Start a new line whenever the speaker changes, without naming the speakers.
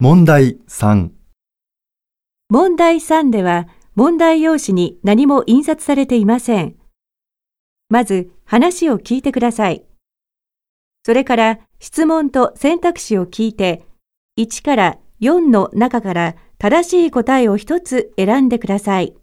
問題3、
問題3では、問題用紙に何も印刷されていません。まず、話を聞いてください。それから、質問と選択肢を聞いて、1から4の中から正しい答えを1つ選んでください。